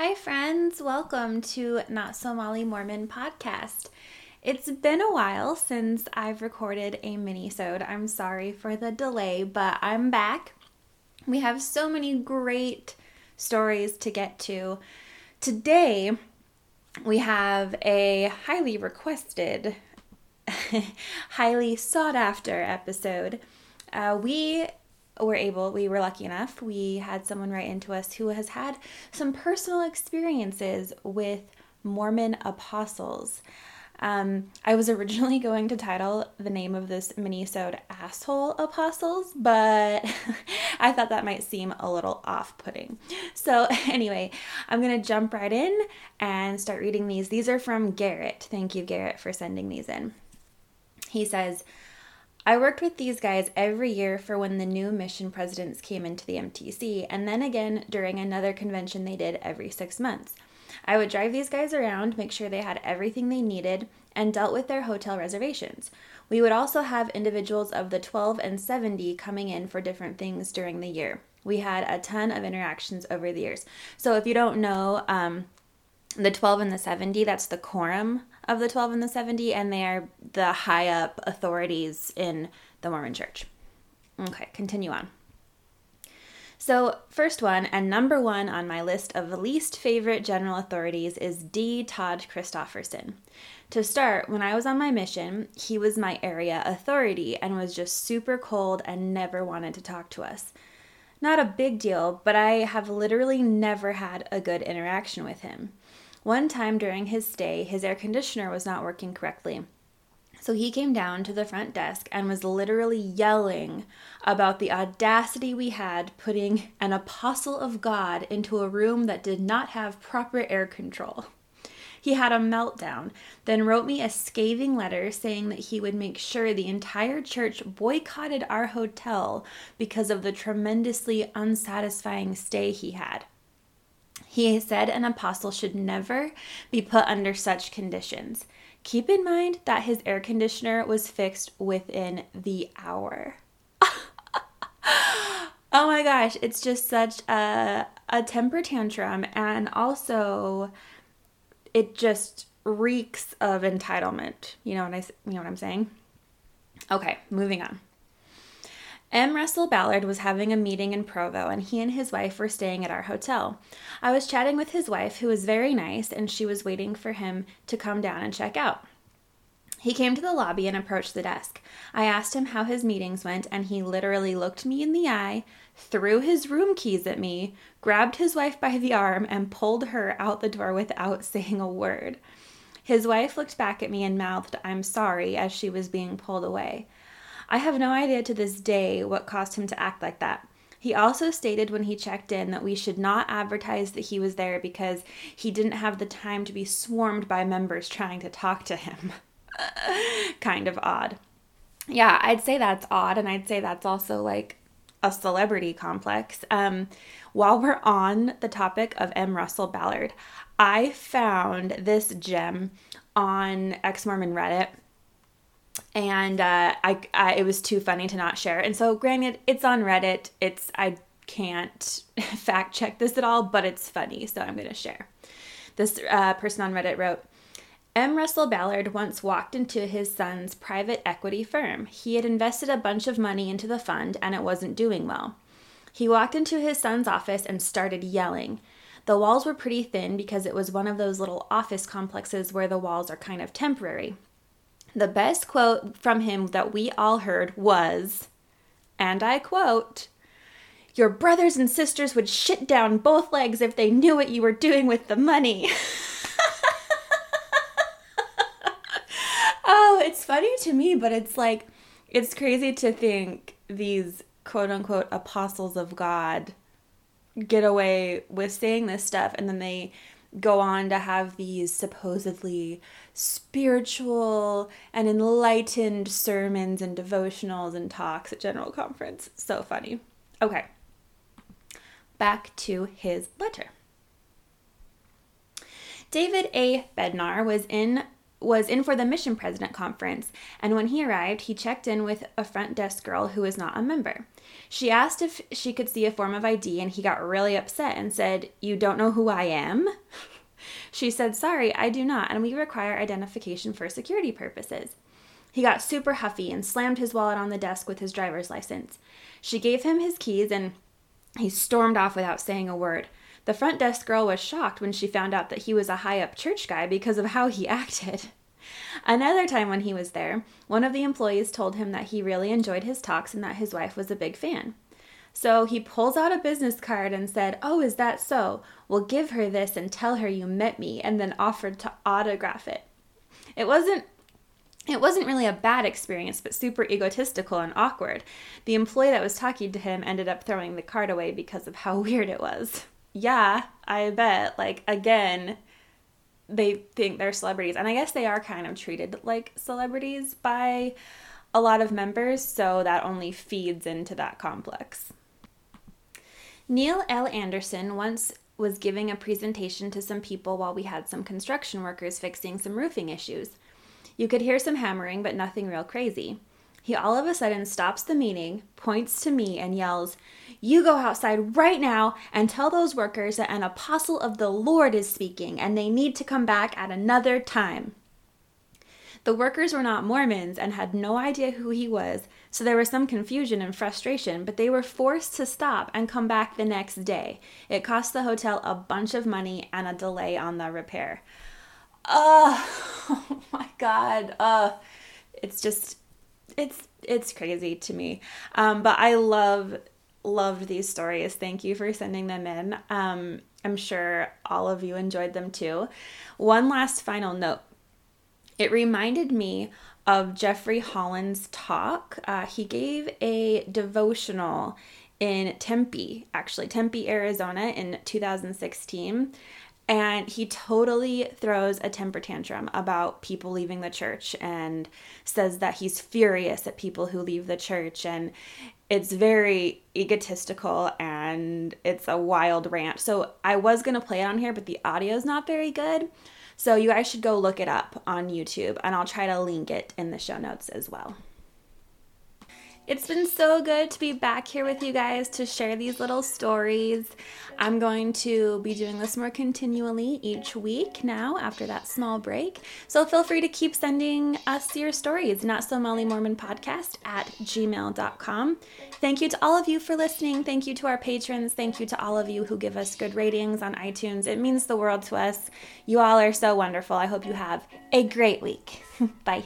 Hi, friends. Welcome to Not So Molly Mormon podcast. It's been a while since I've recorded a mini-sode. I'm sorry for the delay, but I'm back. We have so many great stories to get to. Today, we have a highly requested, highly sought after episode. Uh, we were able, we were lucky enough, we had someone write into us who has had some personal experiences with Mormon apostles. Um, I was originally going to title the name of this mini-sode Asshole Apostles, but I thought that might seem a little off-putting. So anyway, I'm to jump right in and start reading these. These are from Garrett. Thank you, Garrett, for sending these in. He says, I worked with these guys every year for when the new mission presidents came into the MTC, and then again during another convention they did every six months. I would drive these guys around, make sure they had everything they needed, and dealt with their hotel reservations. We would also have individuals of the 12 and 70 coming in for different things during the year. We had a ton of interactions over the years. So if you don't know, um, the 12 and the 70, that's the quorum of the 12 and the 70, and they are the high up authorities in the Mormon church. Okay, continue on. So, first one, and number one on my list of least favorite general authorities is D. Todd Christofferson. To start, when I was on my mission, he was my area authority and was just super cold and never wanted to talk to us. Not a big deal, but I have literally never had a good interaction with him. One time during his stay, his air conditioner was not working correctly. So he came down to the front desk and was literally yelling about the audacity we had putting an apostle of God into a room that did not have proper air control. He had a meltdown, then wrote me a scathing letter saying that he would make sure the entire church boycotted our hotel because of the tremendously unsatisfying stay he had. He said an apostle should never be put under such conditions. Keep in mind that his air conditioner was fixed within the hour. oh my gosh, it's just such a, a temper tantrum, and also it just reeks of entitlement. You know what I you know what I'm saying? Okay, moving on. M. Russell Ballard was having a meeting in Provo, and he and his wife were staying at our hotel. I was chatting with his wife, who was very nice, and she was waiting for him to come down and check out. He came to the lobby and approached the desk. I asked him how his meetings went, and he literally looked me in the eye, threw his room keys at me, grabbed his wife by the arm, and pulled her out the door without saying a word. His wife looked back at me and mouthed, I'm sorry, as she was being pulled away. I have no idea to this day what caused him to act like that. He also stated when he checked in that we should not advertise that he was there because he didn't have the time to be swarmed by members trying to talk to him. kind of odd. Yeah, I'd say that's odd, and I'd say that's also like a celebrity complex. Um, while we're on the topic of M. Russell Ballard, I found this gem on Ex Mormon Reddit and uh, I, I, it was too funny to not share. And so, granted, it's on Reddit. It's I can't fact check this at all, but it's funny, so I'm going to share. This uh, person on Reddit wrote. M. Russell Ballard once walked into his son's private equity firm. He had invested a bunch of money into the fund and it wasn't doing well. He walked into his son's office and started yelling. The walls were pretty thin because it was one of those little office complexes where the walls are kind of temporary. The best quote from him that we all heard was, and I quote, Your brothers and sisters would shit down both legs if they knew what you were doing with the money. oh, it's funny to me, but it's like, it's crazy to think these quote unquote apostles of God get away with saying this stuff and then they go on to have these supposedly spiritual and enlightened sermons and devotionals and talks at General Conference. So funny. Okay, back to his letter. David A. Bednar was in was in for the mission president conference, and when he arrived, he checked in with a front desk girl who was not a member. She asked if she could see a form of ID, and he got really upset and said, You don't know who I am? she said, Sorry, I do not, and we require identification for security purposes. He got super huffy and slammed his wallet on the desk with his driver's license. She gave him his keys and he stormed off without saying a word. The front desk girl was shocked when she found out that he was a high up church guy because of how he acted. Another time when he was there, one of the employees told him that he really enjoyed his talks and that his wife was a big fan. So he pulls out a business card and said, Oh, is that so? Well, give her this and tell her you met me, and then offered to autograph it. It wasn't it wasn't really a bad experience, but super egotistical and awkward. The employee that was talking to him ended up throwing the card away because of how weird it was yeah, I bet. Like, again, they think they're celebrities. And I guess they are kind of treated like celebrities by a lot of members, so that only feeds into that complex. Neil L. Andersen once was giving a presentation to some people while we had some construction workers fixing some roofing issues. You could hear some hammering, but nothing real crazy. He all of a sudden stops the meeting, points to me, and yells, You go outside right now and tell those workers that an apostle of the Lord is speaking and they need to come back at another time. The workers were not Mormons and had no idea who he was, so there was some confusion and frustration, but they were forced to stop and come back the next day. It cost the hotel a bunch of money and a delay on the repair. Uh, oh my God. Uh, it's just it's it's crazy to me. Um, but I love loved these stories. Thank you for sending them in. Um, I'm sure all of you enjoyed them too. One last final note. It reminded me of Jeffrey Holland's talk. Uh, he gave a devotional in Tempe, actually, Tempe, Arizona in 2016 and he totally throws a temper tantrum about people leaving the church and says that he's furious at people who leave the church and it's very egotistical and it's a wild rant. So I was going to play it on here but the audio is not very good. So you guys should go look it up on YouTube and I'll try to link it in the show notes as well. It's been so good to be back here with you guys to share these little stories. I'm going to be doing this more continually each week now after that small break. So feel free to keep sending us your stories, not so Molly Mormon podcast at gmail.com. Thank you to all of you for listening. Thank you to our patrons. Thank you to all of you who give us good ratings on iTunes. It means the world to us. You all are so wonderful. I hope you have a great week. Bye.